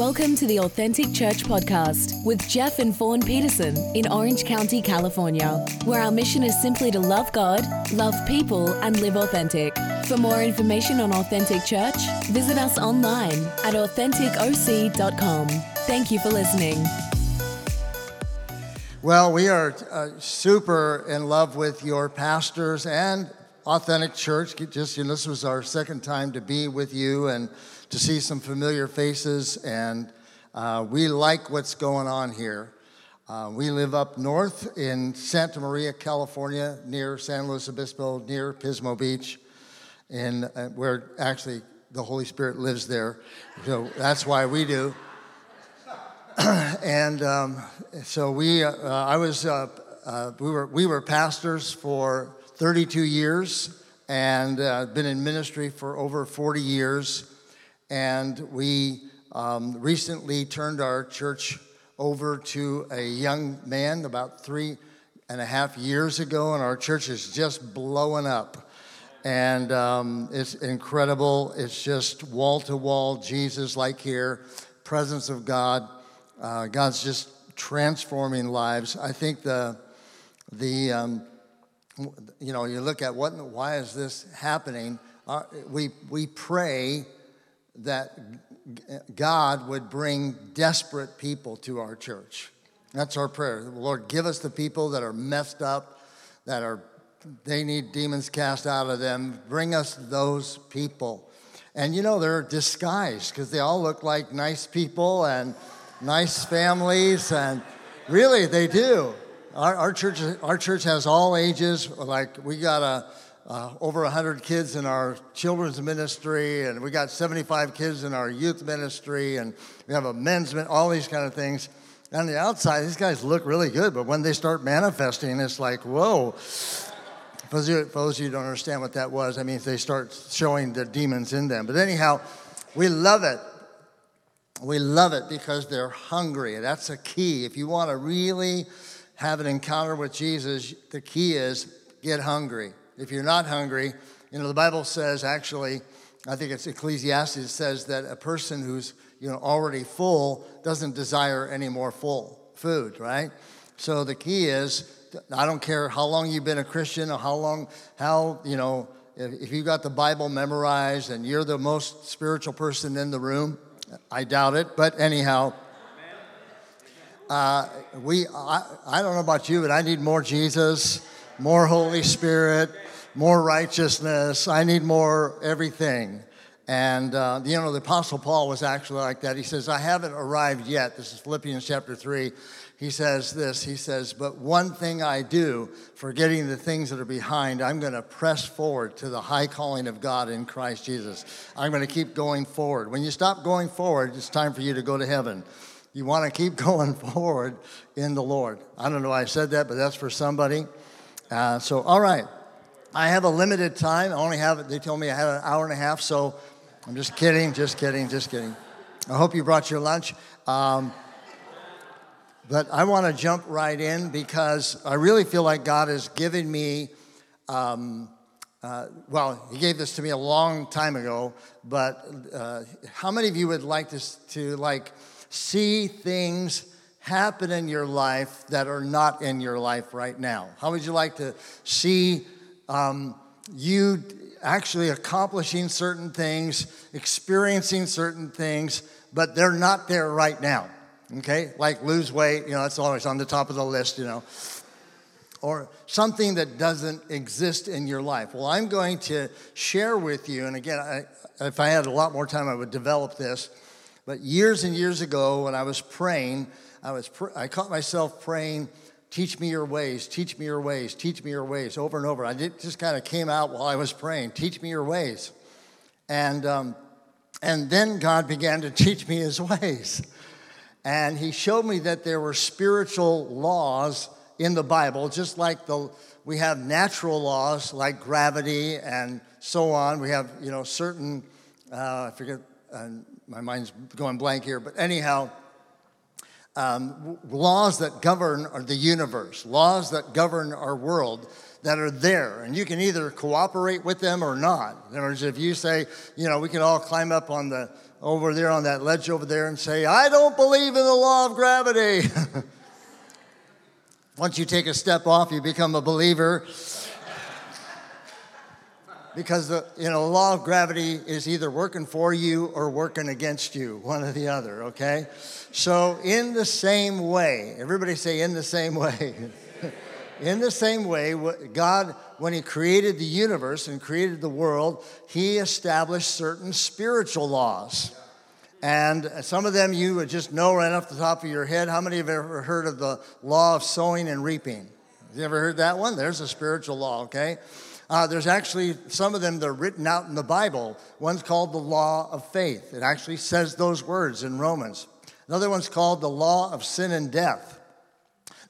Welcome to the Authentic Church Podcast with Jeff and Fawn Peterson in Orange County, California, where our mission is simply to love God, love people, and live authentic. For more information on Authentic Church, visit us online at AuthenticOC.com. Thank you for listening. Well, we are uh, super in love with your pastors and Authentic Church. Just you know, this was our second time to be with you and to see some familiar faces, and uh, we like what's going on here. Uh, we live up north in Santa Maria, California, near San Luis Obispo, near Pismo Beach, and uh, where actually the Holy Spirit lives there. So that's why we do. and um, so we, uh, I was, uh, uh, we were, we were pastors for 32 years and been in ministry for over 40 years. And we um, recently turned our church over to a young man about three and a half years ago, and our church is just blowing up. And um, it's incredible. It's just wall to wall Jesus, like here, presence of God. Uh, God's just transforming lives. I think the the um, you know you look at what why is this happening? Uh, we we pray that God would bring desperate people to our church. That's our prayer. Lord, give us the people that are messed up, that are they need demons cast out of them. Bring us those people. And you know, they're disguised because they all look like nice people and nice families, and really they do. Our, our church, our church has all ages. Like we got a uh, over 100 kids in our children's ministry, and we got 75 kids in our youth ministry, and we have a men's, all these kind of things. On the outside, these guys look really good, but when they start manifesting, it's like, whoa. For those, you, for those of you who don't understand what that was, I mean, they start showing the demons in them. But anyhow, we love it. We love it because they're hungry. That's a key. If you want to really have an encounter with Jesus, the key is get hungry. If you're not hungry, you know, the Bible says actually, I think it's Ecclesiastes says that a person who's, you know, already full doesn't desire any more full food, right? So the key is, I don't care how long you've been a Christian or how long, how, you know, if you've got the Bible memorized and you're the most spiritual person in the room, I doubt it, but anyhow, uh, we, I, I don't know about you, but I need more Jesus, more Holy Spirit, more righteousness. I need more everything. And, uh, you know, the Apostle Paul was actually like that. He says, I haven't arrived yet. This is Philippians chapter 3. He says this He says, But one thing I do, forgetting the things that are behind, I'm going to press forward to the high calling of God in Christ Jesus. I'm going to keep going forward. When you stop going forward, it's time for you to go to heaven. You want to keep going forward in the Lord. I don't know why I said that, but that's for somebody. Uh, so, all right. I have a limited time. I only have, they told me I had an hour and a half, so I'm just kidding, just kidding, just kidding. I hope you brought your lunch. Um, but I want to jump right in because I really feel like God has given me, um, uh, well, He gave this to me a long time ago, but uh, how many of you would like to, to like see things happen in your life that are not in your life right now? How would you like to see um, you actually accomplishing certain things, experiencing certain things, but they're not there right now. Okay? Like lose weight, you know, that's always on the top of the list, you know. Or something that doesn't exist in your life. Well, I'm going to share with you, and again, I, if I had a lot more time, I would develop this. But years and years ago, when I was praying, I was pr- I caught myself praying Teach me your ways, teach me your ways, teach me your ways, over and over. I did, just kind of came out while I was praying, teach me your ways. And, um, and then God began to teach me his ways. And he showed me that there were spiritual laws in the Bible, just like the, we have natural laws like gravity and so on. We have, you know, certain, uh, I forget, uh, my mind's going blank here, but anyhow, um, laws that govern the universe, laws that govern our world that are there. And you can either cooperate with them or not. In other words, if you say, you know, we can all climb up on the over there on that ledge over there and say, I don't believe in the law of gravity. Once you take a step off, you become a believer. Because the you know, law of gravity is either working for you or working against you, one or the other, okay? So, in the same way, everybody say, in the same way. in the same way, God, when He created the universe and created the world, He established certain spiritual laws. And some of them you would just know right off the top of your head. How many have ever heard of the law of sowing and reaping? Have you ever heard that one? There's a spiritual law, okay? Uh, there's actually some of them that are written out in the Bible. One's called the law of faith. It actually says those words in Romans. Another one's called the law of sin and death.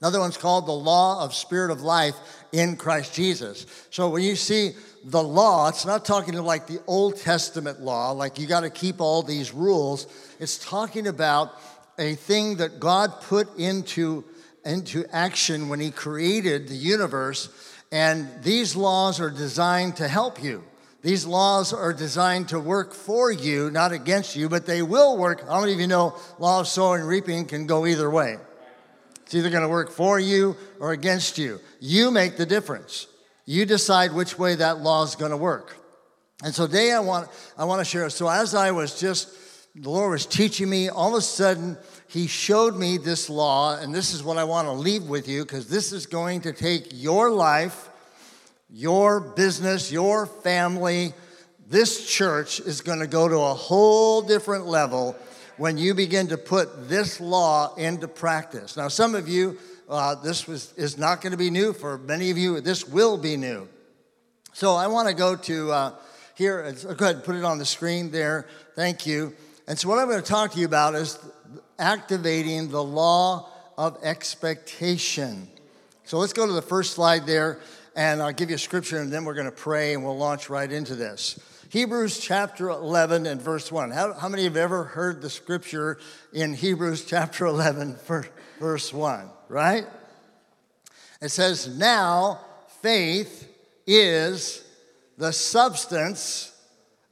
Another one's called the law of spirit of life in Christ Jesus. So when you see the law, it's not talking to like the Old Testament law, like you got to keep all these rules. It's talking about a thing that God put into, into action when He created the universe. And these laws are designed to help you. These laws are designed to work for you, not against you, but they will work. How many of you know law of sowing and reaping can go either way? It's either going to work for you or against you. You make the difference. You decide which way that law is going to work. And so today I want, I want to share. So as I was just, the Lord was teaching me, all of a sudden He showed me this law, and this is what I want to leave with you because this is going to take your life, your business, your family. This church is going to go to a whole different level when you begin to put this law into practice. Now, some of you, uh, this was, is not going to be new. For many of you, this will be new. So I want to go to uh, here. Go ahead and put it on the screen there. Thank you. And so, what I'm going to talk to you about is activating the law of expectation. So, let's go to the first slide there, and I'll give you a scripture, and then we're going to pray, and we'll launch right into this. Hebrews chapter 11 and verse 1. How, how many have ever heard the scripture in Hebrews chapter 11, verse 1? right? It says, Now faith is the substance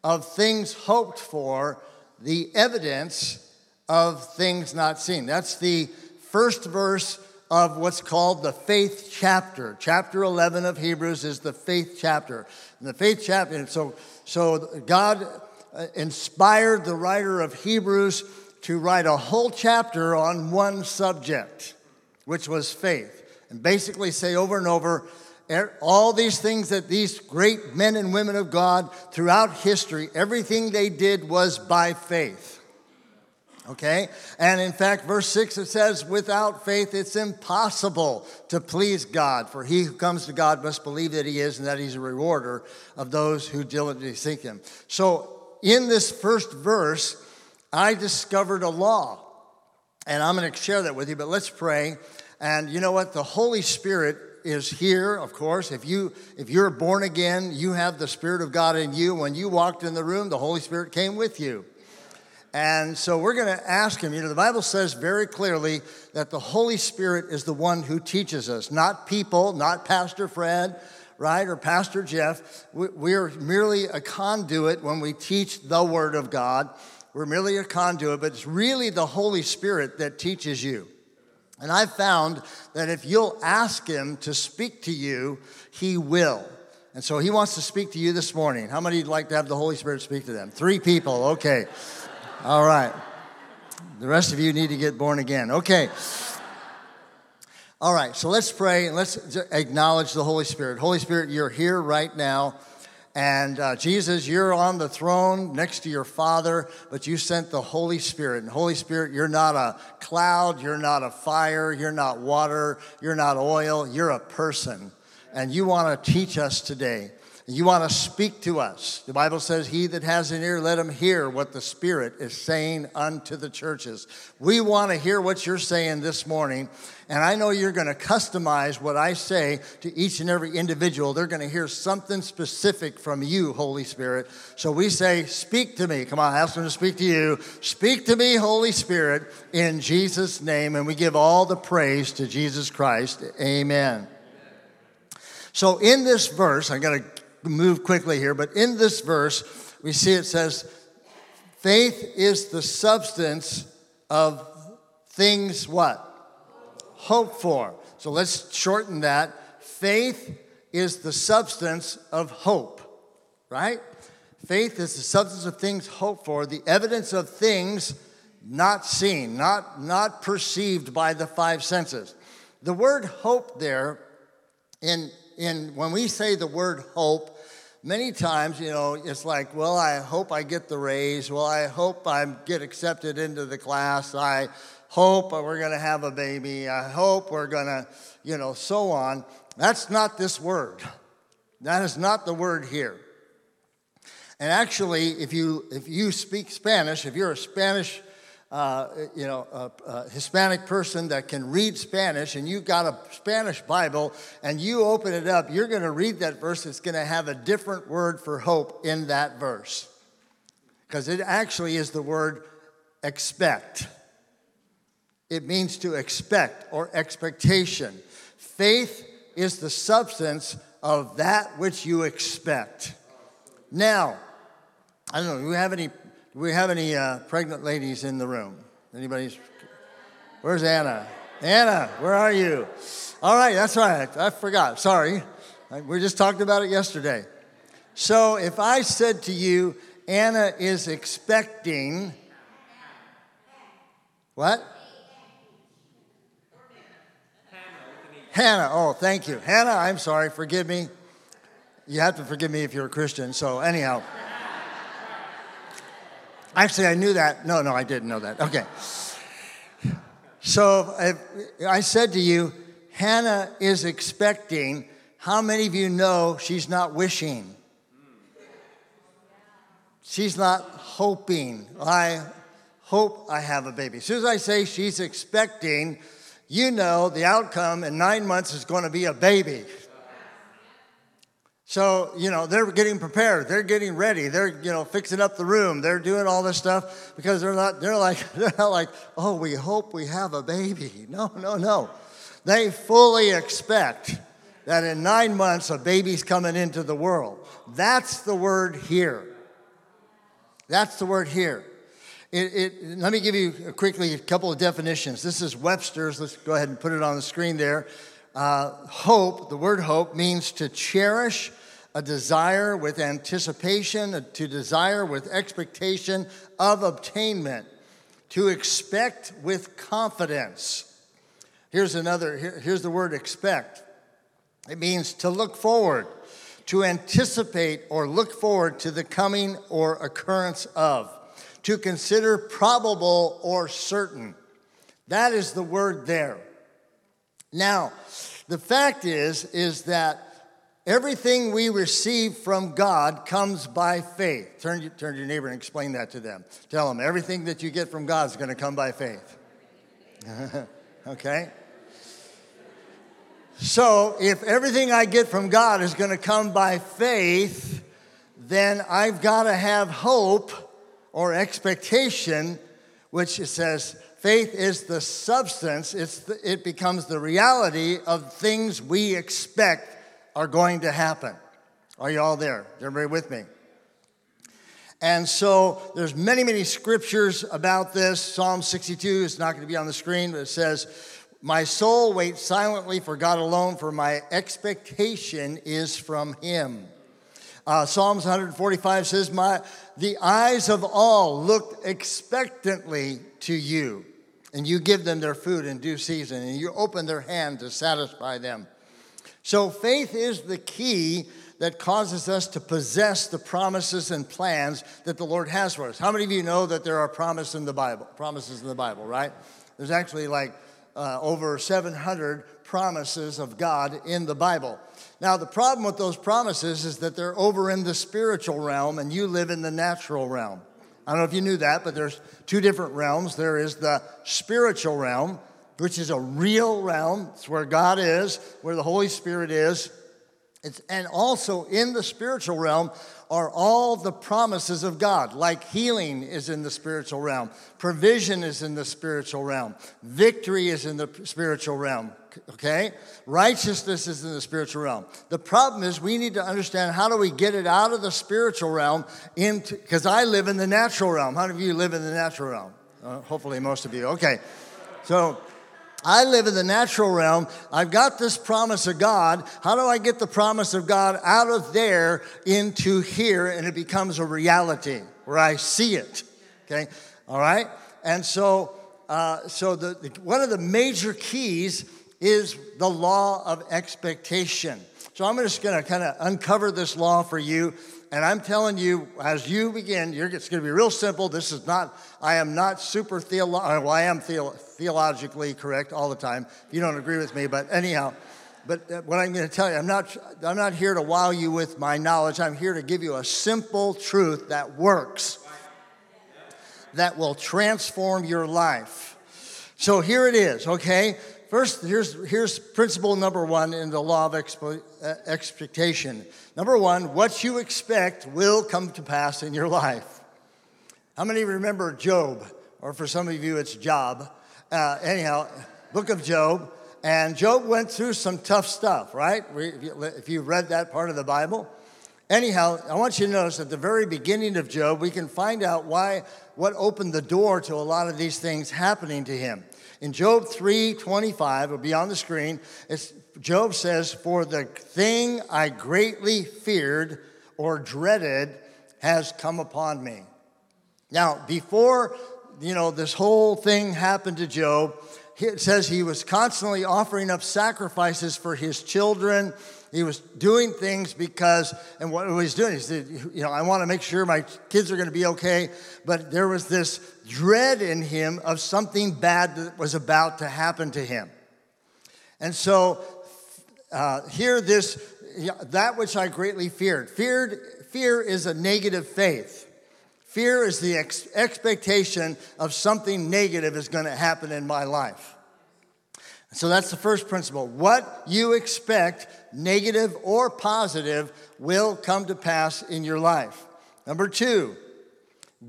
of things hoped for, the evidence of things not seen. That's the first verse of what's called the faith chapter. Chapter 11 of Hebrews is the faith chapter. And the faith chapter, and so, so God uh, inspired the writer of Hebrews to write a whole chapter on one subject which was faith. And basically say over and over, all these things that these great men and women of God throughout history, everything they did was by faith. Okay? And in fact, verse 6 it says, without faith it's impossible to please God, for he who comes to God must believe that he is and that he's a rewarder of those who diligently seek him. So in this first verse, I discovered a law. And I'm going to share that with you, but let's pray and you know what? The Holy Spirit is here, of course. If you if you're born again, you have the Spirit of God in you. When you walked in the room, the Holy Spirit came with you. And so we're going to ask him. You know, the Bible says very clearly that the Holy Spirit is the one who teaches us, not people, not Pastor Fred, right, or Pastor Jeff. We're merely a conduit when we teach the Word of God. We're merely a conduit, but it's really the Holy Spirit that teaches you. And I've found that if you'll ask him to speak to you, he will. And so he wants to speak to you this morning. How many would like to have the Holy Spirit speak to them? Three people. Okay. All right. The rest of you need to get born again. Okay. All right. So let's pray and let's acknowledge the Holy Spirit. Holy Spirit, you're here right now. And uh, Jesus, you're on the throne next to your Father, but you sent the Holy Spirit. And Holy Spirit, you're not a cloud, you're not a fire, you're not water, you're not oil, you're a person. And you want to teach us today. You want to speak to us. The Bible says, He that has an ear, let him hear what the Spirit is saying unto the churches. We want to hear what you're saying this morning. And I know you're going to customize what I say to each and every individual. They're going to hear something specific from you, Holy Spirit. So we say, Speak to me. Come on, ask them to speak to you. Speak to me, Holy Spirit, in Jesus' name. And we give all the praise to Jesus Christ. Amen. So in this verse, I'm going to move quickly here, but in this verse, we see it says, Faith is the substance of things what? Hope for. So let's shorten that. Faith is the substance of hope, right? Faith is the substance of things hoped for, the evidence of things not seen, not, not perceived by the five senses. The word hope there, in, in, when we say the word hope, many times, you know, it's like, well, I hope I get the raise. Well, I hope I get accepted into the class. I hope we're going to have a baby. I hope we're going to, you know, so on. That's not this word. That is not the word here. And actually, if you, if you speak Spanish, if you're a Spanish, uh, you know, a, a Hispanic person that can read Spanish and you've got a Spanish Bible and you open it up, you're going to read that verse. It's going to have a different word for hope in that verse. Because it actually is the word expect. It means to expect or expectation. Faith is the substance of that which you expect. Now, I don't know. Do we have any? Do we have any uh, pregnant ladies in the room? Anybody's? Where's Anna? Anna, where are you? All right, that's right. I forgot. Sorry. We just talked about it yesterday. So if I said to you, Anna is expecting what? Hannah. Oh, thank you. Hannah, I'm sorry. Forgive me. You have to forgive me if you're a Christian. So, anyhow. Actually, I knew that. No, no, I didn't know that. Okay. So, I said to you, Hannah is expecting. How many of you know she's not wishing? She's not hoping. I hope I have a baby. As soon as I say she's expecting, you know the outcome in nine months is going to be a baby. So, you know, they're getting prepared. They're getting ready. They're, you know, fixing up the room. They're doing all this stuff because they're not, they're like, they're not like, oh, we hope we have a baby. No, no, no. They fully expect that in nine months a baby's coming into the world. That's the word here. That's the word here. It, it, let me give you quickly a couple of definitions. This is Webster's. Let's go ahead and put it on the screen there. Uh, hope, the word hope, means to cherish a desire with anticipation, to desire with expectation of obtainment, to expect with confidence. Here's another, here, here's the word expect. It means to look forward, to anticipate or look forward to the coming or occurrence of to consider probable or certain. That is the word there. Now, the fact is is that everything we receive from God comes by faith. Turn, turn to your neighbor and explain that to them. Tell them everything that you get from God is going to come by faith. okay? So, if everything I get from God is going to come by faith, then I've got to have hope or expectation, which says faith is the substance, it's the, it becomes the reality of things we expect are going to happen. Are you all there? Everybody with me? And so there's many, many scriptures about this. Psalm 62 is not going to be on the screen, but it says, My soul waits silently for God alone, for my expectation is from him. Uh, Psalms 145 says, My, The eyes of all look expectantly to you, and you give them their food in due season, and you open their hand to satisfy them. So faith is the key that causes us to possess the promises and plans that the Lord has for us. How many of you know that there are promises in the Bible? Promises in the Bible, right? There's actually like uh, over 700 promises of God in the Bible. Now, the problem with those promises is that they're over in the spiritual realm and you live in the natural realm. I don't know if you knew that, but there's two different realms. There is the spiritual realm, which is a real realm. It's where God is, where the Holy Spirit is. It's, and also in the spiritual realm are all the promises of God, like healing is in the spiritual realm, provision is in the spiritual realm, victory is in the spiritual realm, okay? Righteousness is in the spiritual realm. The problem is we need to understand how do we get it out of the spiritual realm into, because I live in the natural realm. How many of you live in the natural realm? Uh, hopefully, most of you. Okay. So, I live in the natural realm. I've got this promise of God. How do I get the promise of God out of there into here and it becomes a reality where I see it? Okay, all right? And so, uh, so the, the, one of the major keys is the law of expectation. So I'm just going to kind of uncover this law for you and I'm telling you, as you begin, it's going to be real simple. This is not, I am not super theolo- uh, well, I am theo- theologically correct all the time. If you don't agree with me, but anyhow, but uh, what I'm going to tell you, I'm not, I'm not here to wow you with my knowledge. I'm here to give you a simple truth that works, that will transform your life. So here it is, okay? First, here's, here's principle number one in the law of expe- uh, expectation. Number one, what you expect will come to pass in your life. How many remember Job? Or for some of you, it's Job. Uh, anyhow, book of Job. And Job went through some tough stuff, right? If you read that part of the Bible. Anyhow, I want you to notice at the very beginning of Job, we can find out why, what opened the door to a lot of these things happening to him. In Job 3:25, it'll be on the screen. Job says, "For the thing I greatly feared or dreaded has come upon me." Now, before you know this whole thing happened to Job, it says he was constantly offering up sacrifices for his children he was doing things because, and what he was doing, he said, you know, I want to make sure my kids are going to be okay. But there was this dread in him of something bad that was about to happen to him. And so, uh, here, this, that which I greatly feared. Feared, fear is a negative faith. Fear is the ex- expectation of something negative is going to happen in my life. So that's the first principle. What you expect, negative or positive, will come to pass in your life. Number two,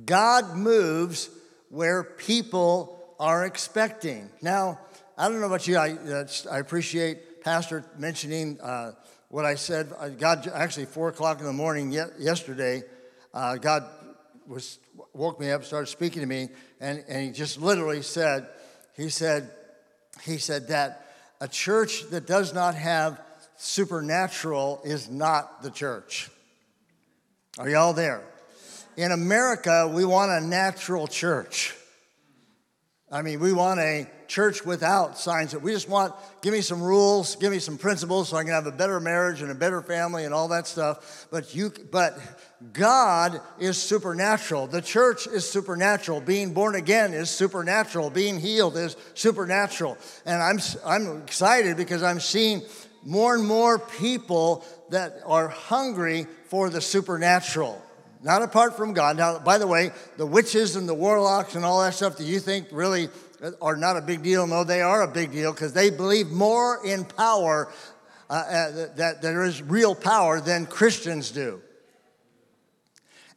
God moves where people are expecting. Now, I don't know about you, I, I appreciate Pastor mentioning uh, what I said. Uh, God, actually, four o'clock in the morning yesterday, uh, God was woke me up, started speaking to me, and, and he just literally said, He said, he said that a church that does not have supernatural is not the church. Are y'all there? In America, we want a natural church. I mean, we want a church without signs. We just want, give me some rules, give me some principles so I can have a better marriage and a better family and all that stuff. But you, but God is supernatural. The church is supernatural. Being born again is supernatural. Being healed is supernatural. And I'm, I'm excited because I'm seeing more and more people that are hungry for the supernatural not apart from God. Now, by the way, the witches and the warlocks and all that stuff that you think really are not a big deal, no, they are a big deal because they believe more in power, uh, uh, that there is real power than Christians do.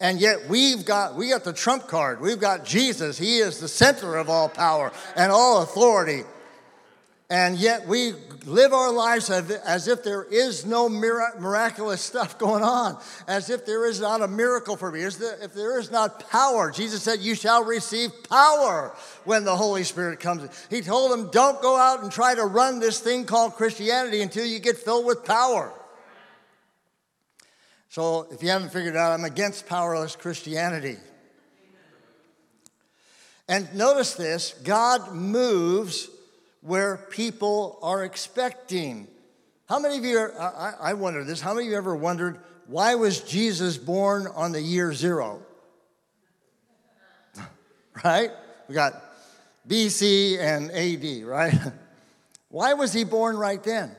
And yet we've got we got the trump card. We've got Jesus. He is the center of all power and all authority. And yet we live our lives as if there is no miraculous stuff going on, as if there is not a miracle for me, if there is not power. Jesus said, You shall receive power when the Holy Spirit comes. He told them, Don't go out and try to run this thing called Christianity until you get filled with power. So if you haven't figured out, I'm against powerless Christianity. And notice this God moves where people are expecting. How many of you, are, I, I wonder this, how many of you ever wondered why was Jesus born on the year zero? right? We got BC and AD, right? why was he born right then?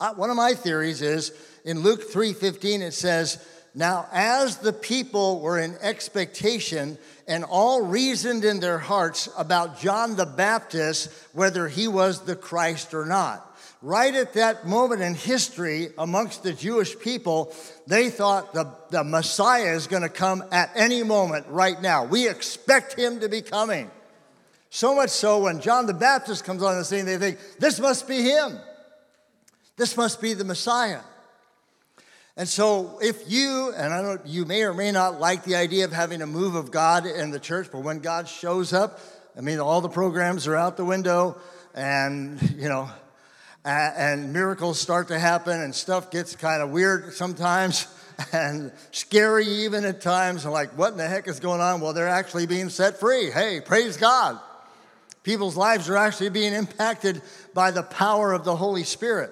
Uh, one of my theories is in Luke 3:15 it says, "Now as the people were in expectation and all reasoned in their hearts about John the Baptist whether he was the Christ or not. right at that moment in history amongst the Jewish people, they thought the, the Messiah is going to come at any moment right now. We expect him to be coming. So much so when John the Baptist comes on the scene, they think, this must be him. This must be the Messiah. And so, if you, and I don't, you may or may not like the idea of having a move of God in the church, but when God shows up, I mean, all the programs are out the window, and you know, and miracles start to happen, and stuff gets kind of weird sometimes, and scary even at times. And like, what in the heck is going on? Well, they're actually being set free. Hey, praise God! People's lives are actually being impacted by the power of the Holy Spirit.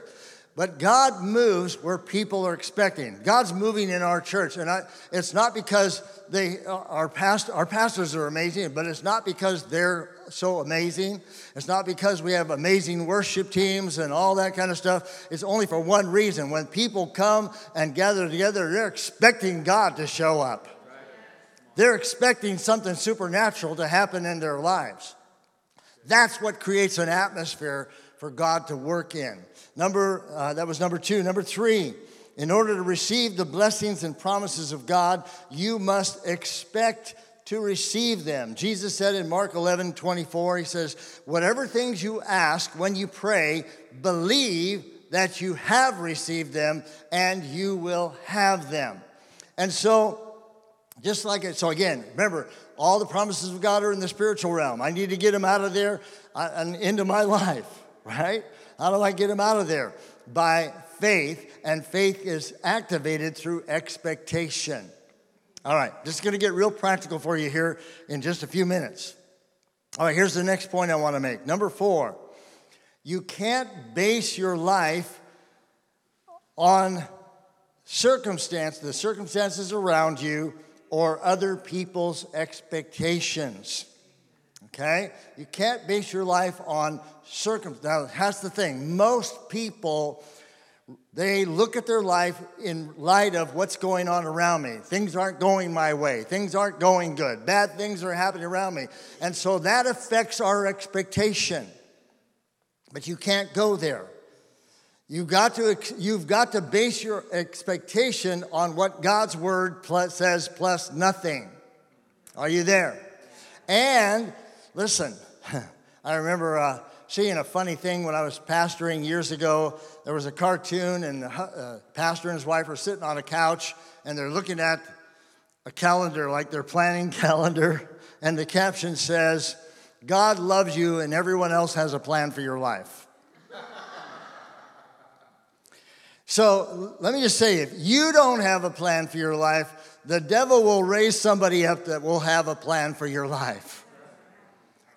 But God moves where people are expecting. God's moving in our church. And I, it's not because they, our, past, our pastors are amazing, but it's not because they're so amazing. It's not because we have amazing worship teams and all that kind of stuff. It's only for one reason. When people come and gather together, they're expecting God to show up. They're expecting something supernatural to happen in their lives. That's what creates an atmosphere for God to work in. Number, uh, that was number two. Number three, in order to receive the blessings and promises of God, you must expect to receive them. Jesus said in Mark 11 24, He says, Whatever things you ask when you pray, believe that you have received them and you will have them. And so, just like it, so again, remember, all the promises of God are in the spiritual realm. I need to get them out of there uh, and into my life, right? How do I get them out of there? By faith, and faith is activated through expectation. All right, just gonna get real practical for you here in just a few minutes. All right, here's the next point I wanna make. Number four, you can't base your life on circumstance, the circumstances around you, or other people's expectations. Okay? You can't base your life on circumstances. Now, that's the thing. Most people, they look at their life in light of what's going on around me. Things aren't going my way. Things aren't going good. Bad things are happening around me. And so that affects our expectation. But you can't go there. You've got, to, you've got to base your expectation on what God's word plus, says plus nothing. Are you there? And listen, I remember uh, seeing a funny thing when I was pastoring years ago. There was a cartoon, and the uh, pastor and his wife are sitting on a couch, and they're looking at a calendar like they're planning calendar, and the caption says, God loves you, and everyone else has a plan for your life. So let me just say if you don't have a plan for your life, the devil will raise somebody up that will have a plan for your life.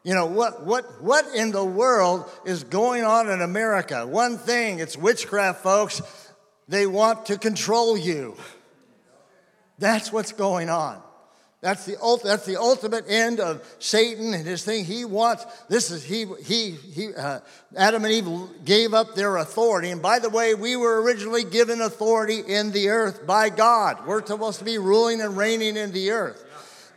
You know, what, what, what in the world is going on in America? One thing, it's witchcraft, folks. They want to control you. That's what's going on. That's the, ult- that's the ultimate end of Satan and his thing. He wants, this is, he, he, he uh, Adam and Eve gave up their authority. And by the way, we were originally given authority in the earth by God. We're supposed to be ruling and reigning in the earth.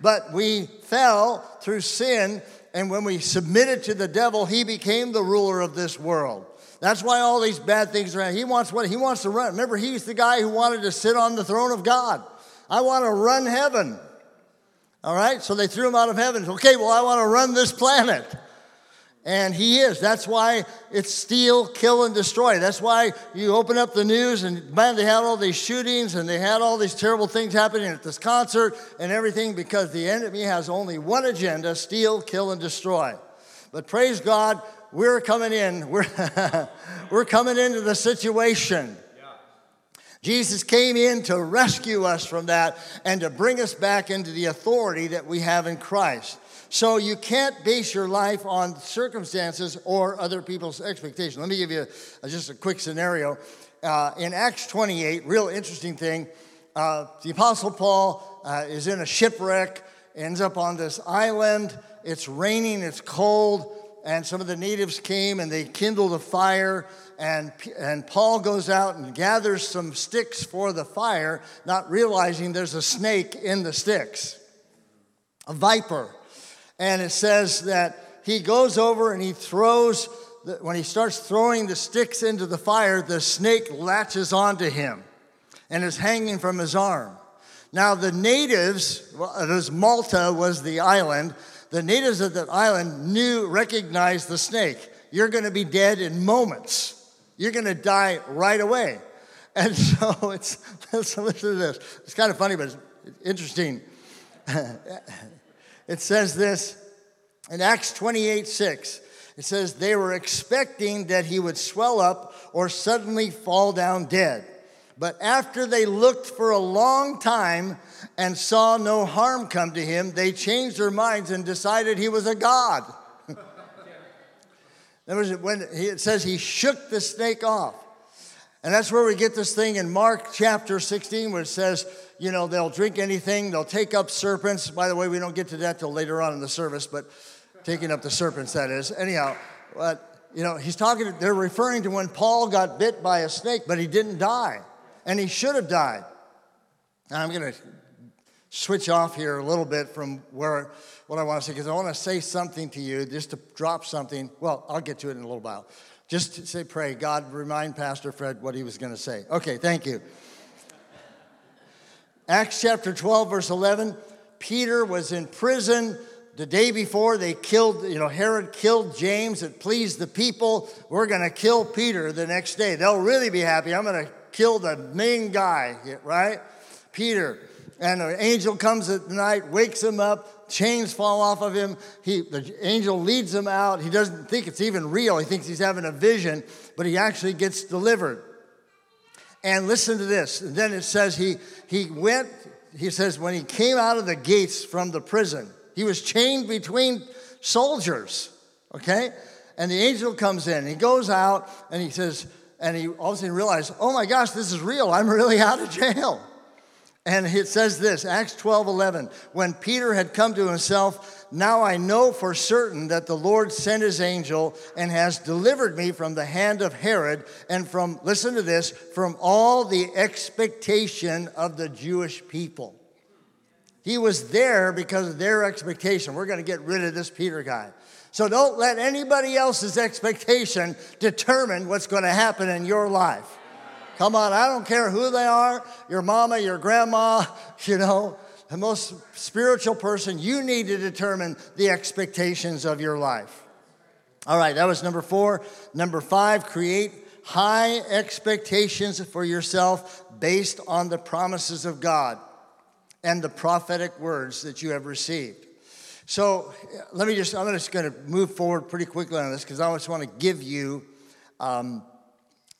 But we fell through sin, and when we submitted to the devil, he became the ruler of this world. That's why all these bad things are. He wants what he wants to run. Remember, he's the guy who wanted to sit on the throne of God. I want to run heaven. All right, so they threw him out of heaven. Okay, well, I want to run this planet. And he is. That's why it's steal, kill, and destroy. That's why you open up the news and man, they had all these shootings and they had all these terrible things happening at this concert and everything because the enemy has only one agenda steal, kill, and destroy. But praise God, we're coming in. We're, we're coming into the situation Jesus came in to rescue us from that and to bring us back into the authority that we have in Christ. So you can't base your life on circumstances or other people's expectations. Let me give you just a quick scenario. Uh, in Acts 28, real interesting thing. Uh, the Apostle Paul uh, is in a shipwreck, ends up on this island. It's raining, it's cold, and some of the natives came and they kindled a fire and, and Paul goes out and gathers some sticks for the fire, not realizing there's a snake in the sticks, a viper. And it says that he goes over and he throws when he starts throwing the sticks into the fire, the snake latches onto him and is hanging from his arm. Now, the natives, well, it was Malta was the island, the natives of that island knew, recognized the snake. You're going to be dead in moments. You're going to die right away. And so it's, listen to this. It's kind of funny, but it's interesting. it says this in Acts 28 6. It says, they were expecting that he would swell up or suddenly fall down dead. But after they looked for a long time and saw no harm come to him, they changed their minds and decided he was a god. that was when he, it says he shook the snake off. And that's where we get this thing in Mark chapter 16 where it says, you know, they'll drink anything, they'll take up serpents. By the way, we don't get to that till later on in the service, but taking up the serpents, that is. Anyhow, but, you know, he's talking, they're referring to when Paul got bit by a snake, but he didn't die. And he should have died. Now, I'm going to switch off here a little bit from where what I want to say, because I want to say something to you, just to drop something. Well, I'll get to it in a little while. Just say, pray, God, remind Pastor Fred what he was going to say. Okay, thank you. Acts chapter 12, verse 11 Peter was in prison the day before they killed, you know, Herod killed James. It pleased the people. We're going to kill Peter the next day. They'll really be happy. I'm going to kill the main guy, right? Peter. And an angel comes at night, wakes him chains fall off of him. He, the angel leads him out. He doesn't think it's even real. He thinks he's having a vision, but he actually gets delivered. And listen to this. And then it says he, he went, he says, when he came out of the gates from the prison, he was chained between soldiers, okay? And the angel comes in. He goes out and he says, and he all of a sudden realized, oh my gosh, this is real. I'm really out of jail. And it says this, Acts 12, 11. When Peter had come to himself, now I know for certain that the Lord sent his angel and has delivered me from the hand of Herod and from, listen to this, from all the expectation of the Jewish people. He was there because of their expectation. We're going to get rid of this Peter guy. So don't let anybody else's expectation determine what's going to happen in your life. Come on, I don't care who they are, your mama, your grandma, you know, the most spiritual person, you need to determine the expectations of your life. All right, that was number four. Number five, create high expectations for yourself based on the promises of God and the prophetic words that you have received. So let me just, I'm just going to move forward pretty quickly on this because I just want to give you um,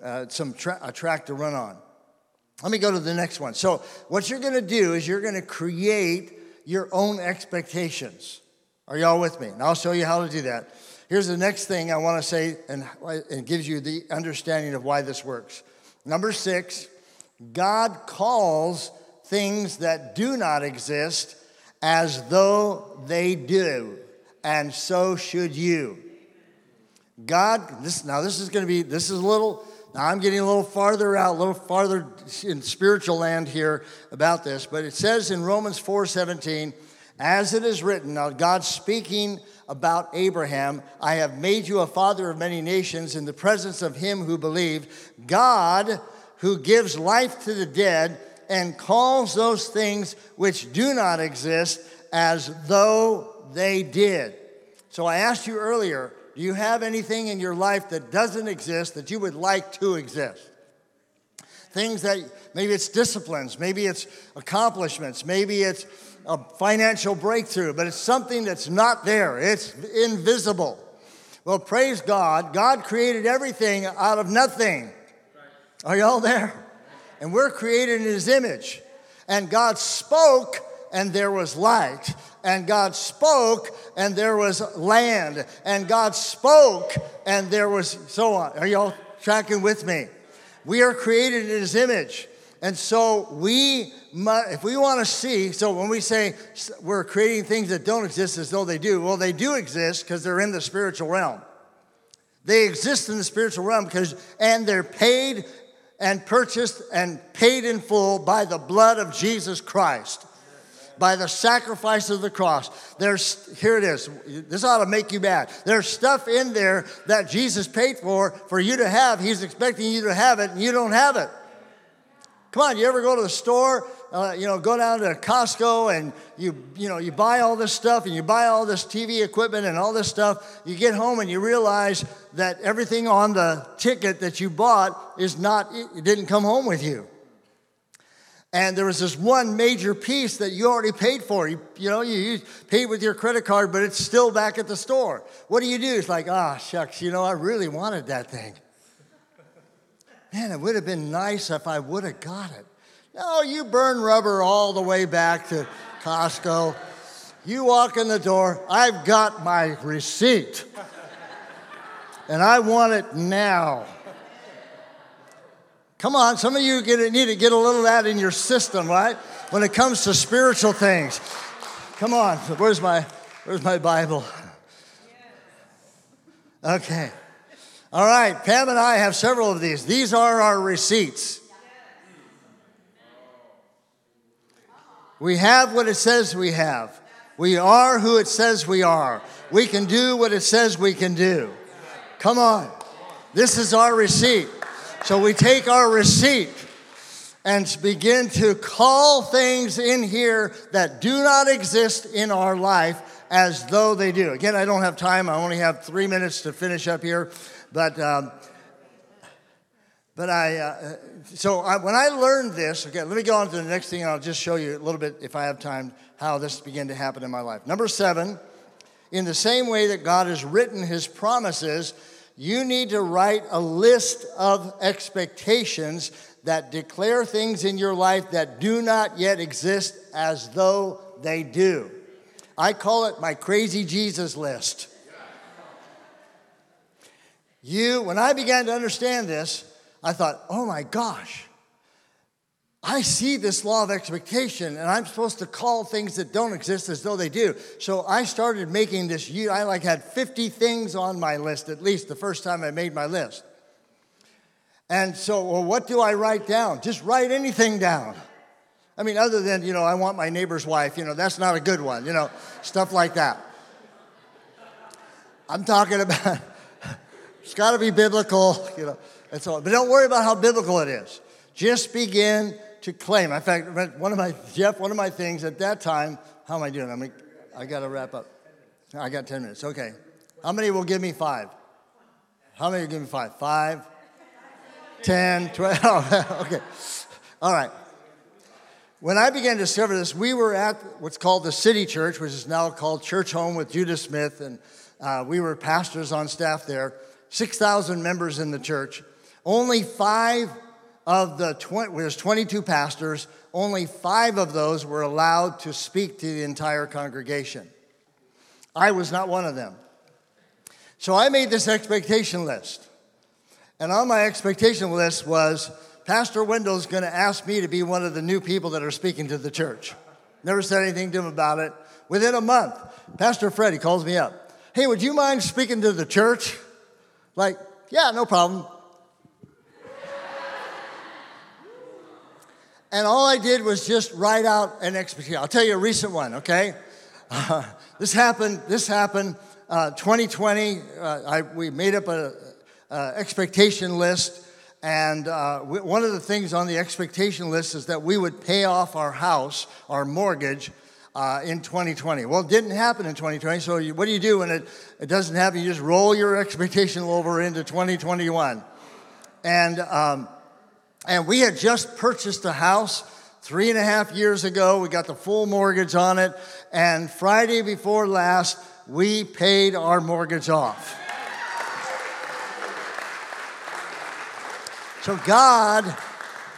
uh, some tra- a track to run on. Let me go to the next one. So, what you're going to do is you're going to create your own expectations. Are y'all with me? And I'll show you how to do that. Here's the next thing I want to say, and it gives you the understanding of why this works. Number six, God calls things that do not exist as though they do, and so should you. God, this now this is going to be this is a little now I'm getting a little farther out, a little farther in spiritual land here about this, but it says in Romans 4:17, as it is written, now God speaking about Abraham, I have made you a father of many nations in the presence of him who believed, God who gives life to the dead and calls those things which do not exist as though they did. So I asked you earlier, do you have anything in your life that doesn't exist that you would like to exist? Things that maybe it's disciplines, maybe it's accomplishments, maybe it's a financial breakthrough, but it's something that's not there, it's invisible. Well, praise God. God created everything out of nothing. Are y'all there? And we're created in His image. And God spoke, and there was light and God spoke, and there was land, and God spoke, and there was so on. Are y'all tracking with me? We are created in His image. And so we, if we want to see, so when we say we're creating things that don't exist as though they do, well, they do exist because they're in the spiritual realm. They exist in the spiritual realm because, and they're paid and purchased and paid in full by the blood of Jesus Christ. By the sacrifice of the cross. There's, here it is. This ought to make you mad. There's stuff in there that Jesus paid for for you to have. He's expecting you to have it, and you don't have it. Come on, you ever go to the store, uh, you know, go down to Costco and you, you know, you buy all this stuff and you buy all this TV equipment and all this stuff. You get home and you realize that everything on the ticket that you bought is not, it didn't come home with you and there was this one major piece that you already paid for. You, you know, you, you paid with your credit card, but it's still back at the store. What do you do? It's like, ah, oh, shucks, you know, I really wanted that thing. Man, it would have been nice if I would have got it. No, you burn rubber all the way back to Costco. You walk in the door, I've got my receipt, and I want it now. Come on, some of you get, need to get a little of that in your system, right? When it comes to spiritual things. Come on, where's my, where's my Bible? Okay. All right, Pam and I have several of these. These are our receipts. We have what it says we have. We are who it says we are. We can do what it says we can do. Come on. This is our receipt. So we take our receipt and begin to call things in here that do not exist in our life as though they do. Again, I don't have time. I only have three minutes to finish up here. But, um, but I, uh, so I, when I learned this, okay, let me go on to the next thing and I'll just show you a little bit, if I have time, how this began to happen in my life. Number seven, in the same way that God has written his promises, you need to write a list of expectations that declare things in your life that do not yet exist as though they do. I call it my crazy Jesus list. You, when I began to understand this, I thought, oh my gosh, I see this law of expectation, and I'm supposed to call things that don't exist as though they do. So I started making this. I like had 50 things on my list at least the first time I made my list. And so, well, what do I write down? Just write anything down. I mean, other than you know, I want my neighbor's wife. You know, that's not a good one. You know, stuff like that. I'm talking about. it's got to be biblical. You know, that's all. But don't worry about how biblical it is. Just begin to claim. In fact, one of my, Jeff, one of my things at that time, how am I doing? I mean, I got to wrap up. I got 10 minutes. Okay. How many will give me five? How many will give me five? Five, 10, 12. okay. All right. When I began to discover this, we were at what's called the City Church, which is now called Churchome with Judah Smith, and uh, we were pastors on staff there. 6,000 members in the church. Only five of the 20, there's 22 pastors, only five of those were allowed to speak to the entire congregation. I was not one of them. So I made this expectation list. And on my expectation list was Pastor Wendell's going to ask me to be one of the new people that are speaking to the church. Never said anything to him about it. Within a month, Pastor Freddie calls me up. Hey, would you mind speaking to the church? Like, yeah, no problem. And all I did was just write out an expectation. I'll tell you a recent one, okay? Uh, this happened, this happened uh, 2020. Uh, I, we made up an expectation list. And uh, one of the things on the expectation list is that we would pay off our house, our mortgage, uh, in 2020. Well, it didn't happen in 2020. So, you, what do you do when it, it doesn't happen? You just roll your expectation over into 2021. And um, and we had just purchased a house three and a half years ago. We got the full mortgage on it. And Friday before last, we paid our mortgage off. So God,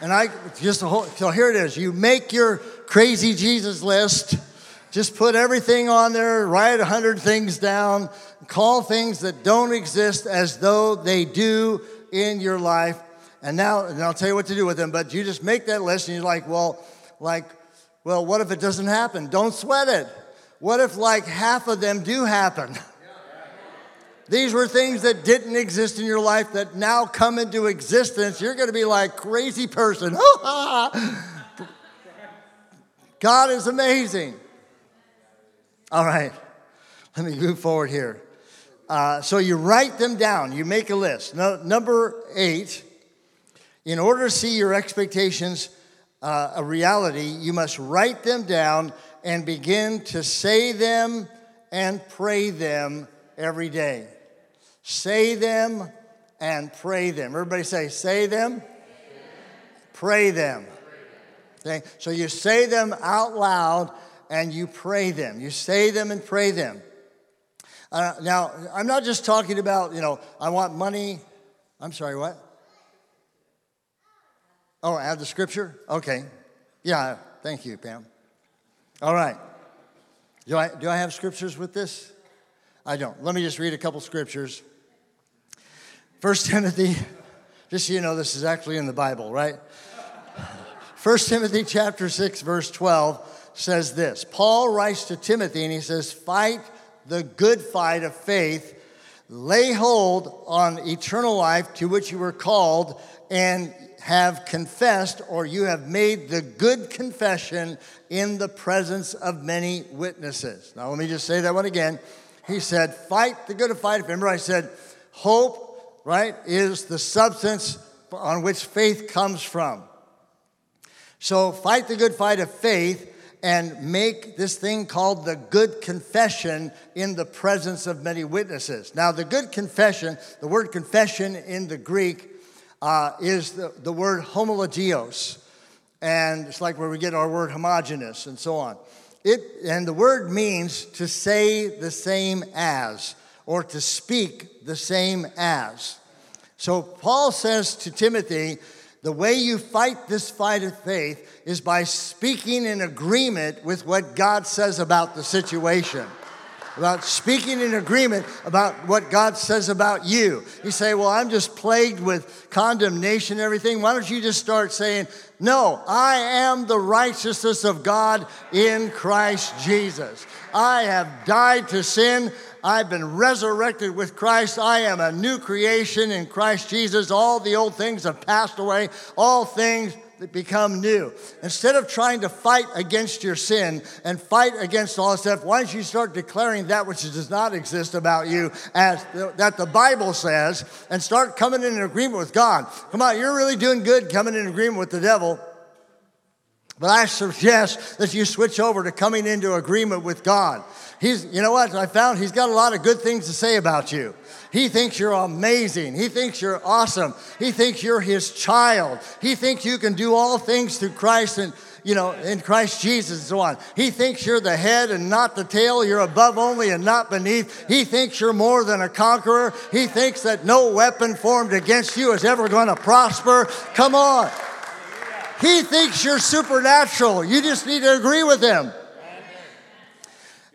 and I just a whole, so here it is. You make your crazy Jesus list. Just put everything on there, write a hundred things down, call things that don't exist as though they do in your life. And now, and I'll tell you what to do with them, but you just make that list and you're like, well, like, well, what if it doesn't happen? Don't sweat it. What if like half of them do happen? These were things that didn't exist in your life that now come into existence. You're going to be like crazy person. God is amazing. All right, let me move forward here. Uh, so you write them down, you make a list. No, number eight, in order to see your expectations uh, a reality, you must write them down and begin to say them and pray them every day. Say them and pray them. Everybody say, say them, pray them. Okay? So you say them out loud and you pray them. You say them and pray them. Uh, now, I'm not just talking about, you know, I want money. I'm sorry, what? Oh, I have the scripture? Okay. Yeah, thank you, Pam. All right. Do I, do I have scriptures with this? I don't. Let me just read a couple scriptures. First Timothy, just so you know, this is actually in the Bible, right? First Timothy chapter 6, verse 12 says this. Paul writes to Timothy and he says, Fight the good fight of faith, lay hold on eternal life to which you were called, and have confessed, or you have made the good confession in the presence of many witnesses. Now, let me just say that one again. He said, Fight the good fight. Remember, I said, Hope, right, is the substance on which faith comes from. So, fight the good fight of faith and make this thing called the good confession in the presence of many witnesses. Now, the good confession, the word confession in the Greek, uh, is the, the word homologios. And it's like where we get our word homogenous and so on. It, and the word means to say the same as, or to speak the same as. So Paul says to Timothy, the way you fight this fight of faith is by speaking in agreement with what God says about the situation about speaking in agreement about what God says about you. You say, Well, I'm just plagued with condemnation and everything. Why don't you just start saying, No, I am the righteousness of God in Christ Jesus. I have died to sin. I've been resurrected with Christ. I am a new creation in Christ Jesus. All the old things have passed away. All things become new. Instead of trying to fight against your sin and fight against all this stuff, why don't you start declaring that which does not exist about you as the, that the Bible says and start coming in agreement with God? Come on, you're really doing good coming in agreement with the devil. But I suggest that you switch over to coming into agreement with God. He's, you know what? I found he's got a lot of good things to say about you. He thinks you're amazing. He thinks you're awesome. He thinks you're his child. He thinks you can do all things through Christ and, you know, in Christ Jesus and so on. He thinks you're the head and not the tail. You're above only and not beneath. He thinks you're more than a conqueror. He thinks that no weapon formed against you is ever going to prosper. Come on. He thinks you're supernatural. You just need to agree with him.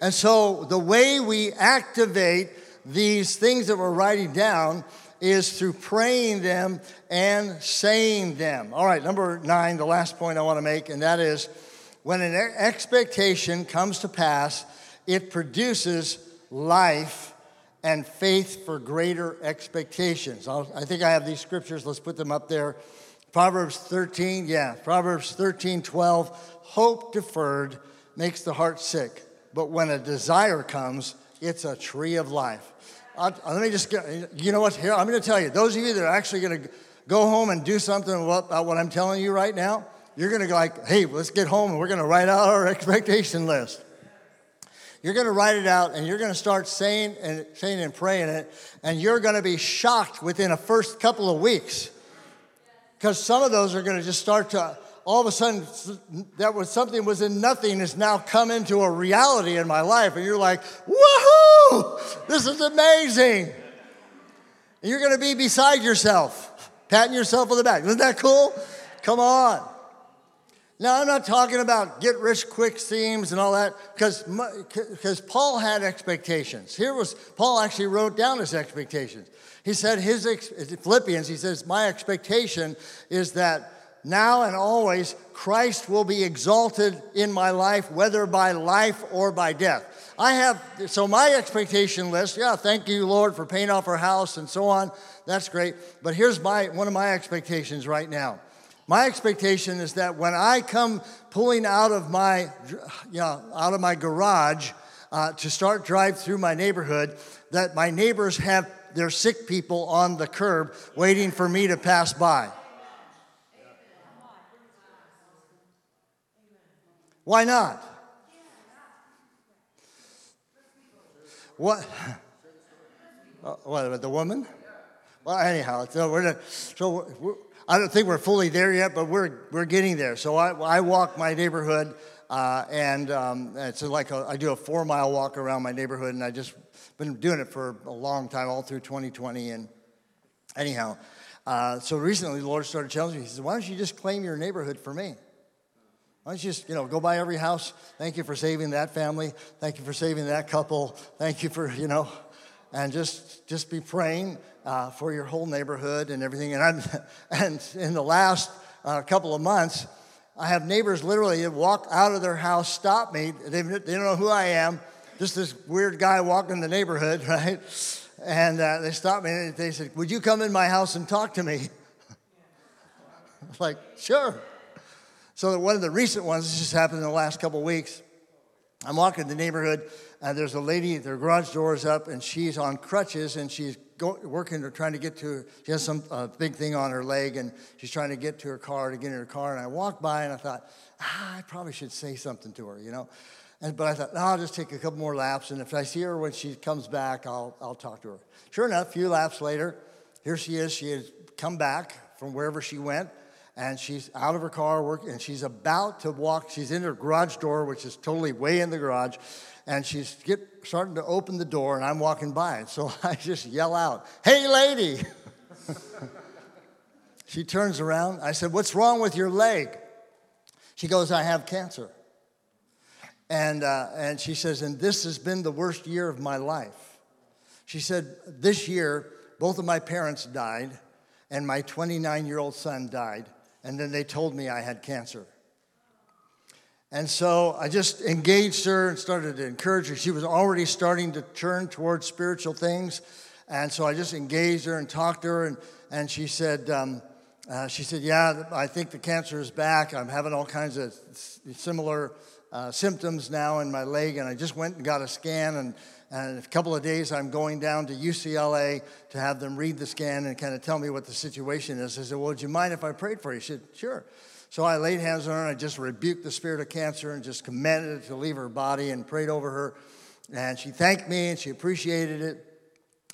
And so the way we activate these things that we're writing down is through praying them and saying them. All right, number nine, the last point I want to make, and that is when an expectation comes to pass, it produces life and faith for greater expectations. I'll, i think I have these scriptures. Let's put them up there. Proverbs 13, yeah, Proverbs 13, 12. Hope deferred makes the heart sick, but when a desire comes, it's a tree of life. I'll, let me just get, you know what? Here, I'm going to tell you, those of you that are actually going to go home and do something about what I'm telling you right now, you're going to go like, hey, let's get home and we're going to write out our expectation list. You're going to write it out and you're going to start saying and saying and praying it, and you're going to be shocked within a first couple of weeks because some of those are going to just start to all of a sudden that was something was in nothing has now come into a reality in my life and you're like woohoo! This is amazing! And you're going to be beside yourself patting yourself on the back. Isn't that cool? Come on. Now i'm not talking about get rich quick schemes and all that because because paul had expectations. Here was paul actually wrote down his expectations he said his Philippians, he says, My expectation is that now and always Christ will be exalted in my life, whether by life or by death. I have, so my expectation list, yeah, thank you, Lord, for paying off our house and so on. That's great. But here's my one of my expectations right now. My expectation is that when I come pulling out of my, you know, out of my garage uh, to start drive through my neighborhood, that my neighbors have their sick people on the curb waiting for me to pass by. Why not? What? Uh, what, the woman? Well, anyhow, so we're, so we're, I don't think we're fully there yet, but we're, we're getting there. So I, I walk my neighborhood, uh, and um, it's like a, I do a four mile walk around my neighborhood, and I just been doing it for a long time, all through 2020. And anyhow, uh, so recently the Lord started telling me, He said, Why don't you just claim your neighborhood for me? Why don't you just, you know, go by every house? Thank you for saving that family. Thank you for saving that couple. Thank you for, you know, and just just be praying uh, for your whole neighborhood and everything. And I'm, and in the last uh, couple of months, I have neighbors literally walk out of their house, stop me. They, they don't know who I am. Just this weird guy walking the neighborhood, right? And uh, they stopped me and they said, "Would you come in my house and talk to me?" I was like, "Sure." So one of the recent ones, this just happened in the last couple of weeks. I'm walking the neighborhood, and there's a lady, their garage door is up, and she's on crutches, and she's go, working or trying to get to, she has some uh, big thing on her leg, and she's trying to get to her car, to get in her car. And I walked by, and I thought, ah, I probably should say something to her, you know? And, but I thought, no, I'll just take a couple more laps, and if I see her when she comes back, I'll, I'll talk to her. Sure enough, a few laps later, here she is. She has come back from wherever she went, and she's out of her car working, and she's about to walk. She's in her garage door, which is totally way in the garage, and she's get, starting to open the door, and I'm walking by, and so I just yell out, "Hey, lady!" she turns around. I said, "What's wrong with your leg?" She goes, "I have cancer." And, uh, and she says, and this has been the worst year of my life. She said, this year, both of my parents died, and my 29 year old son died and then they told me I had cancer. And so I just engaged her and started to encourage her. She was already starting to turn towards spiritual things. And so I just engaged her and talked to her. And, and she said, um, uh, she said, yeah, I think the cancer is back. I'm having all kinds of similar uh, symptoms now in my leg. And I just went and got a scan. And and in a couple of days, I'm going down to UCLA to have them read the scan and kind of tell me what the situation is. I said, Well, would you mind if I prayed for you? She said, Sure. So I laid hands on her and I just rebuked the spirit of cancer and just commanded it to leave her body and prayed over her. And she thanked me and she appreciated it.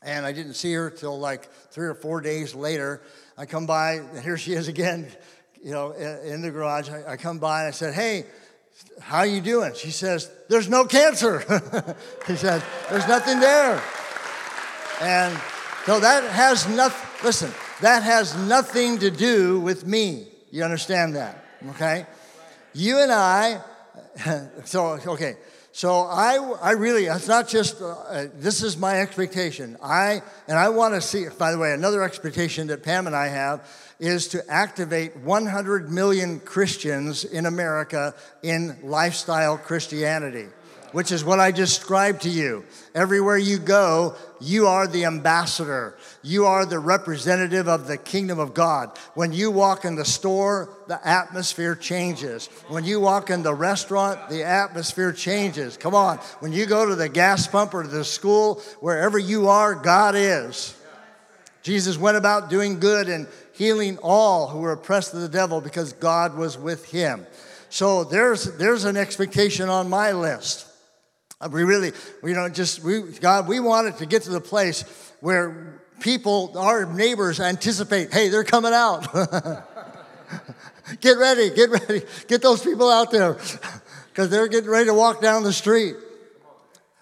And I didn't see her till like three or four days later. I come by, and here she is again, you know, in the garage. I, I come by and I said, Hey, how you doing? She says, there's no cancer. he says, there's nothing there. And so that has nothing, listen, that has nothing to do with me. You understand that? Okay? You and I, so, okay. So I, I really, it's not just, uh, this is my expectation. I, and I want to see, by the way, another expectation that Pam and I have is to activate 100 million Christians in America in lifestyle Christianity, which is what I described to you. Everywhere you go, you are the ambassador. You are the representative of the kingdom of God. When you walk in the store, the atmosphere changes. When you walk in the restaurant, the atmosphere changes. Come on. When you go to the gas pump or the school, wherever you are, God is. Jesus went about doing good and healing all who were oppressed of the devil because God was with him. So there's, there's an expectation on my list. Uh, we really, you know, just, we, God, we wanted to get to the place where people, our neighbors anticipate, hey, they're coming out. get ready, get ready, get those people out there because they're getting ready to walk down the street.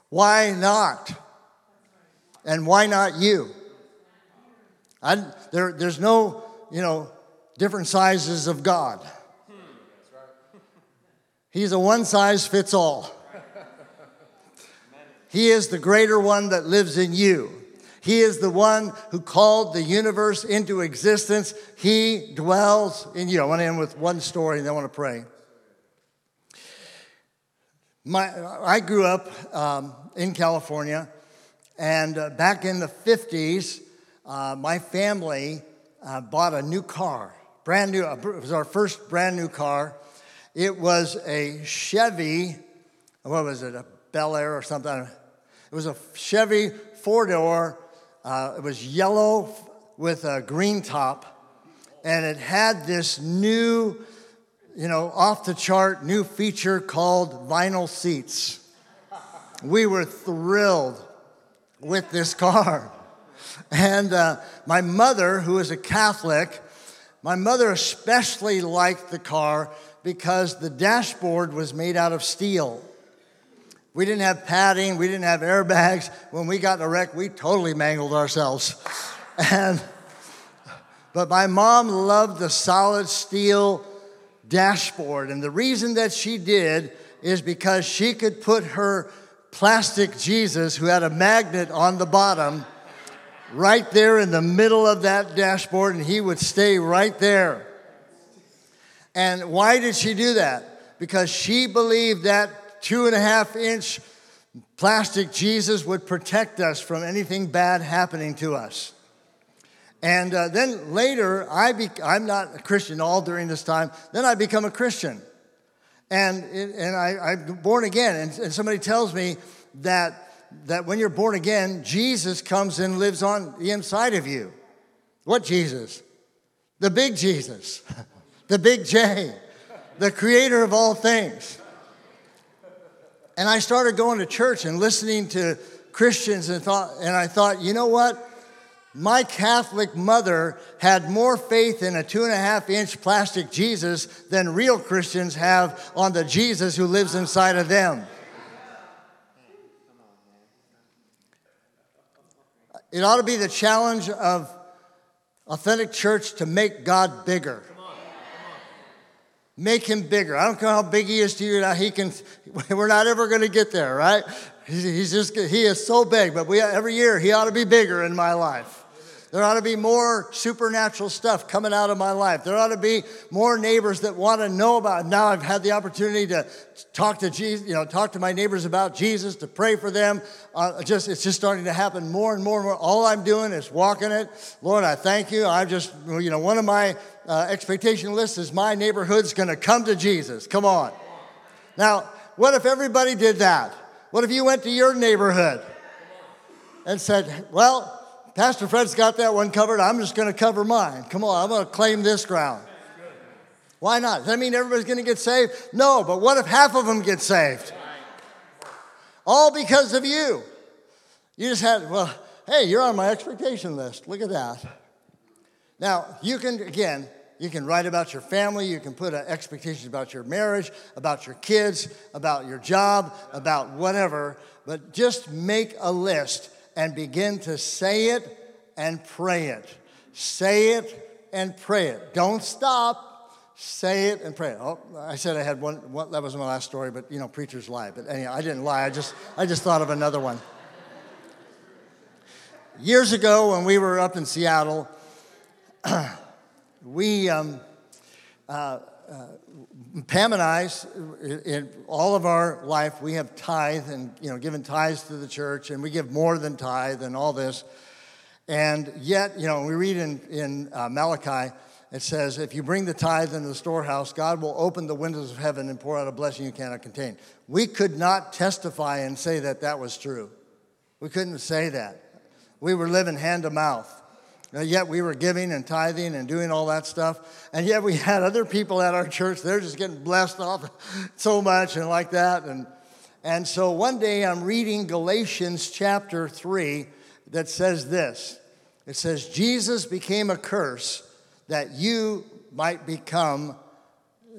Why not? And why not you? I, there, there's no you know, different sizes of God. He's a one size fits all. He is the greater one that lives in you. He is the one who called the universe into existence. He dwells in you. I want to end with one story and then I want to pray. My, I grew up um, in California, and uh, back in the 50s, uh, my family uh, bought a new car. brand new, it was our first brand new car. It was a Chevy, what was it, a Bel Air or something? It was a Chevy four door. Uh, it was yellow with a green top. And it had this new, you know, off the chart new feature called vinyl seats. We were thrilled with this car. And uh, my mother, who is a Catholic, my mother especially liked the car because the dashboard was made out of steel. We didn't have padding, we didn't have airbags. When we got in a wreck, we totally mangled ourselves. And but my mom loved the solid steel dashboard. And the reason that she did is because she could put her plastic Jesus, who had a magnet on the bottom, right there in the middle of that dashboard, and he would stay right there. And why did she do that? Because she believed that two and a half inch plastic Jesus would protect us from anything bad happening to us. And uh, then later, I be, I'm not a Christian all during this time. Then I become a Christian. And, and I, am born again. And, and somebody tells me that, that when you're born again, Jesus comes and lives on the inside of you. What Jesus? The big Jesus, the big J, the creator of all things. And I started going to church and listening to Christians and thought, and I thought, you know what? My Catholic mother had more faith in a two and a half inch plastic Jesus than real Christians have on the Jesus who lives inside of them. It ought to be the challenge of authentic church to make God bigger. Make him bigger. I don't care how big he is to you. Now he can. We're not ever going to get there, right? He's just. He is so big, but we every year he ought to be bigger in my life. There ought to be more supernatural stuff coming out of my life. There ought to be more neighbors that want to know about. It. Now I've had the opportunity to talk to Jesus, you know, talk to my neighbors about Jesus, to pray for them. Uh, just it's just starting to happen more and more and more. All I'm doing is walking it. Lord, I thank you. I'm just, you know, one of my uh, expectation lists is my neighborhood's going to come to Jesus. Come on. Now, what if everybody did that? What if you went to your neighborhood and said, well, Pastor Fred's got that one covered. I'm just going to cover mine. Come on, I'm going to claim this ground. Why not? Does that mean everybody's going to get saved? No, but what if half of them get saved? All because of you. You just had, well, hey, you're on my expectation list. Look at that. Now, you can, again, you can write about your family, you can put expectations about your marriage, about your kids, about your job, about whatever, but just make a list and begin to say it and pray it. Say it and pray it. Don't stop. Say it and pray it. Oh, I said I had one, one. That was my last story, but you know, preachers lie. But anyhow, I didn't lie. I just, I just thought of another one. Years ago, when we were up in Seattle, we, um, uh, uh, Pam and I, in all of our life, we have tithe and you know given tithes to the church, and we give more than tithe and all this. And yet, you know, we read in in uh, Malachi, it says, "If you bring the tithe into the storehouse, God will open the windows of heaven and pour out a blessing you cannot contain." We could not testify and say that that was true. We couldn't say that. We were living hand to mouth. And yet we were giving and tithing and doing all that stuff. And yet we had other people at our church, they're just getting blessed off so much and like that. And, and so one day I'm reading Galatians chapter 3 that says this it says, Jesus became a curse that you might become,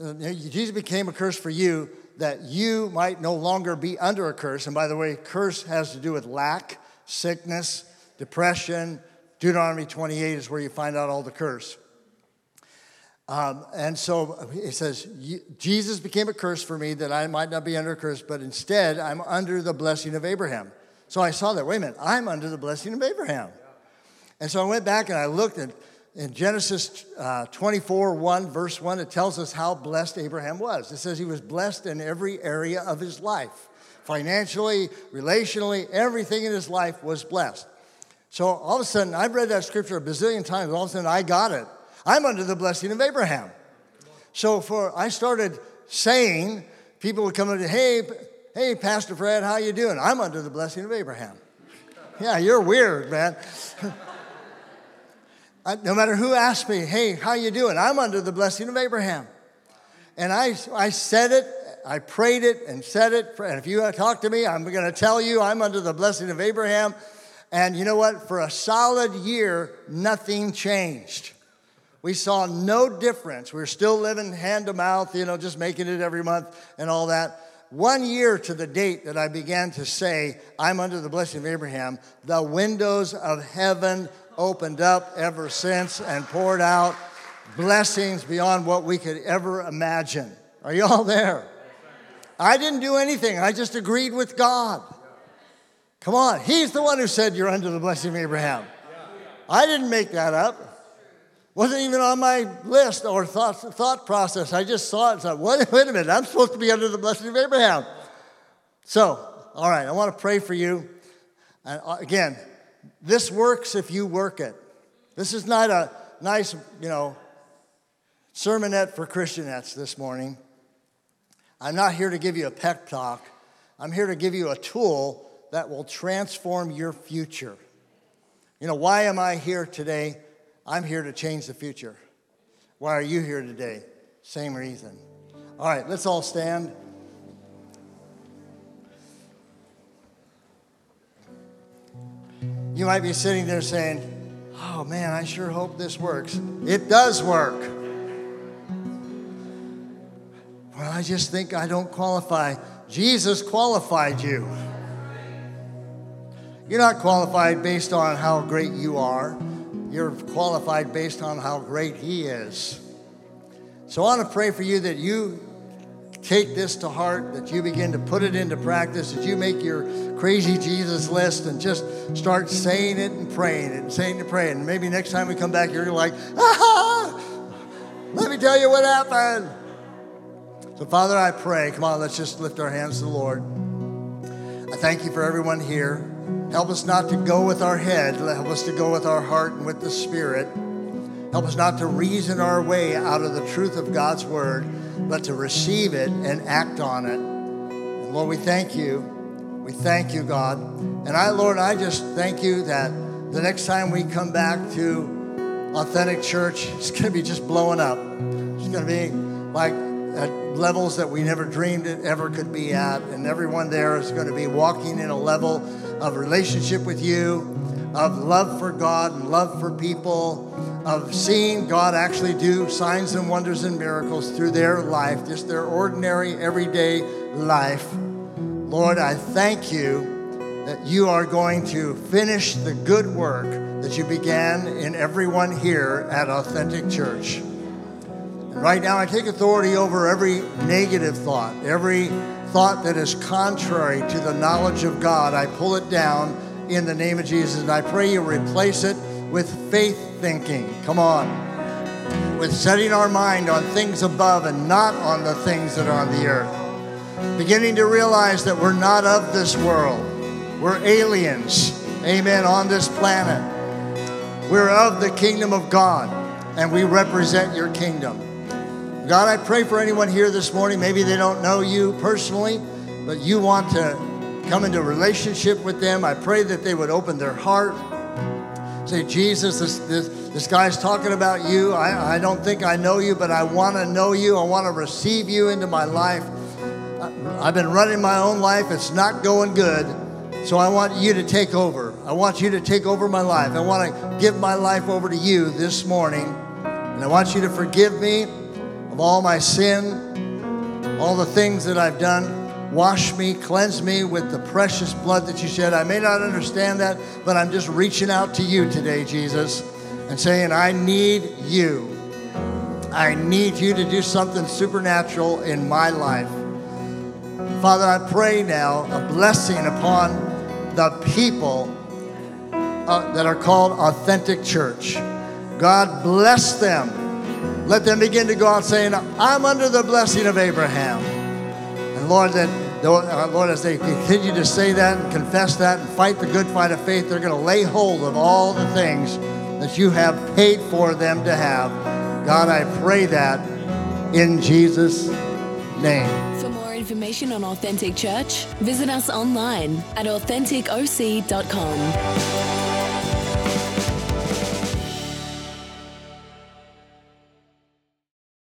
uh, Jesus became a curse for you that you might no longer be under a curse. And by the way, curse has to do with lack, sickness, depression, Deuteronomy 28 is where you find out all the curse. Um, and so it says, Jesus became a curse for me that I might not be under a curse, but instead I'm under the blessing of Abraham. So I saw that, wait a minute, I'm under the blessing of Abraham. And so I went back and I looked at in Genesis uh, 24, 1, verse 1, it tells us how blessed Abraham was. It says he was blessed in every area of his life. Financially, relationally, everything in his life was blessed. So all of a sudden, I've read that scripture a bazillion times. All of a sudden, I got it. I'm under the blessing of Abraham. So for I started saying, people would come and say, hey, hey, Pastor Fred, how you doing? I'm under the blessing of Abraham. Yeah, you're weird, man. I, no matter who asked me, hey, how you doing? I'm under the blessing of Abraham. And I, I said it, I prayed it and said it. And if you talk to me, I'm going to tell you I'm under the blessing of Abraham. And you know what? For a solid year, nothing changed. We saw no difference. We we're still living hand to mouth, you know, just making it every month and all that. One year to the date that I began to say, I'm under the blessing of Abraham, the windows of heaven opened up ever since and poured out blessings beyond what we could ever imagine. Are you all there? I didn't do anything, I just agreed with God. Come on, He's the one who said you're under the blessing of Abraham. I didn't make that up. Wasn't even on my list or thought, thought process. I just saw it and said, wait, wait a minute, I'm supposed to be under the blessing of Abraham. So, all right, I want to pray for you. And uh, again, this works if you work it. This is not a nice, you know, sermonette for Christianettes this morning. I'm not here to give you a pep talk. I'm here to give you a tool that will transform your future. You know, why am I here today? I'm here to change the future. Why are you here today? Same reason. All right, let's all stand. You might be sitting there saying, Oh man, I sure hope this works. It does work. Well, I just think I don't qualify. Jesus qualified you. You're not qualified based on how great you are. You're qualified based on how great He is. So I want to pray for you that you take this to heart, that you begin to put it into practice, that you make your crazy Jesus list and just start saying it and praying it and saying it and praying. And maybe next time we come back, you're like, ah, let me tell you what happened. So, Father, I pray, come on, let's just lift our hands to the Lord. I thank you for everyone here. Help us not to go with our head, help us to go with our heart and with the Spirit. Help us not to reason our way out of the truth of God's word, but to receive it and act on it. And Lord, we thank you. We thank you, God. And I, Lord, I just thank you that the next time we come back to Authentic Church, it's going to be just blowing up. It's going to be like at levels that we never dreamed it ever could be at. And everyone there is going to be walking in a level of relationship with you, of love for God and love for people, of seeing God actually do signs and wonders and miracles through their life, just their ordinary, everyday life. Lord, I thank you that you are going to finish the good work that you began in everyone here at Authentic Church. Right now, I take authority over every negative thought, every thought that is contrary to the knowledge of God, I pull it down in the name of Jesus. And I pray you replace it with faith thinking. Come on. With setting our mind on things above and not on the things that are on the earth. Beginning to realize that we're not of this world, we're aliens, amen, on this planet. We're of the kingdom of God, and we represent your kingdom. God, I pray for anyone here this morning. Maybe they don't know you personally, but you want to come into a relationship with them. I pray that they would open their heart. Say, Jesus, this, this, this guy's talking about you. I, I don't think I know you, but I want to know you. I want to receive you into my life. I've been running my own life, it's not going good. So I want you to take over. I want you to take over my life. I want to give my life over to you this morning. And I want you to forgive me of all my sin, all the things that I've done. Wash me, cleanse me with the precious blood that you shed. I may not understand that, but I'm just reaching out to you today, Jesus, and saying, I need you. I need you to do something supernatural in my life. Father, I pray now a blessing upon the people uh, that are called Authentic Church. God bless them let them begin to go out saying, I'm under the blessing of Abraham. And Lord, that uh, Lord, as they continue to say that and confess that and fight the good fight of faith, they're going to lay hold of all the things that you have paid for them to have. God, I pray that in Jesus' name. For more information on Authentic Church, visit us online at AuthenticOC.com.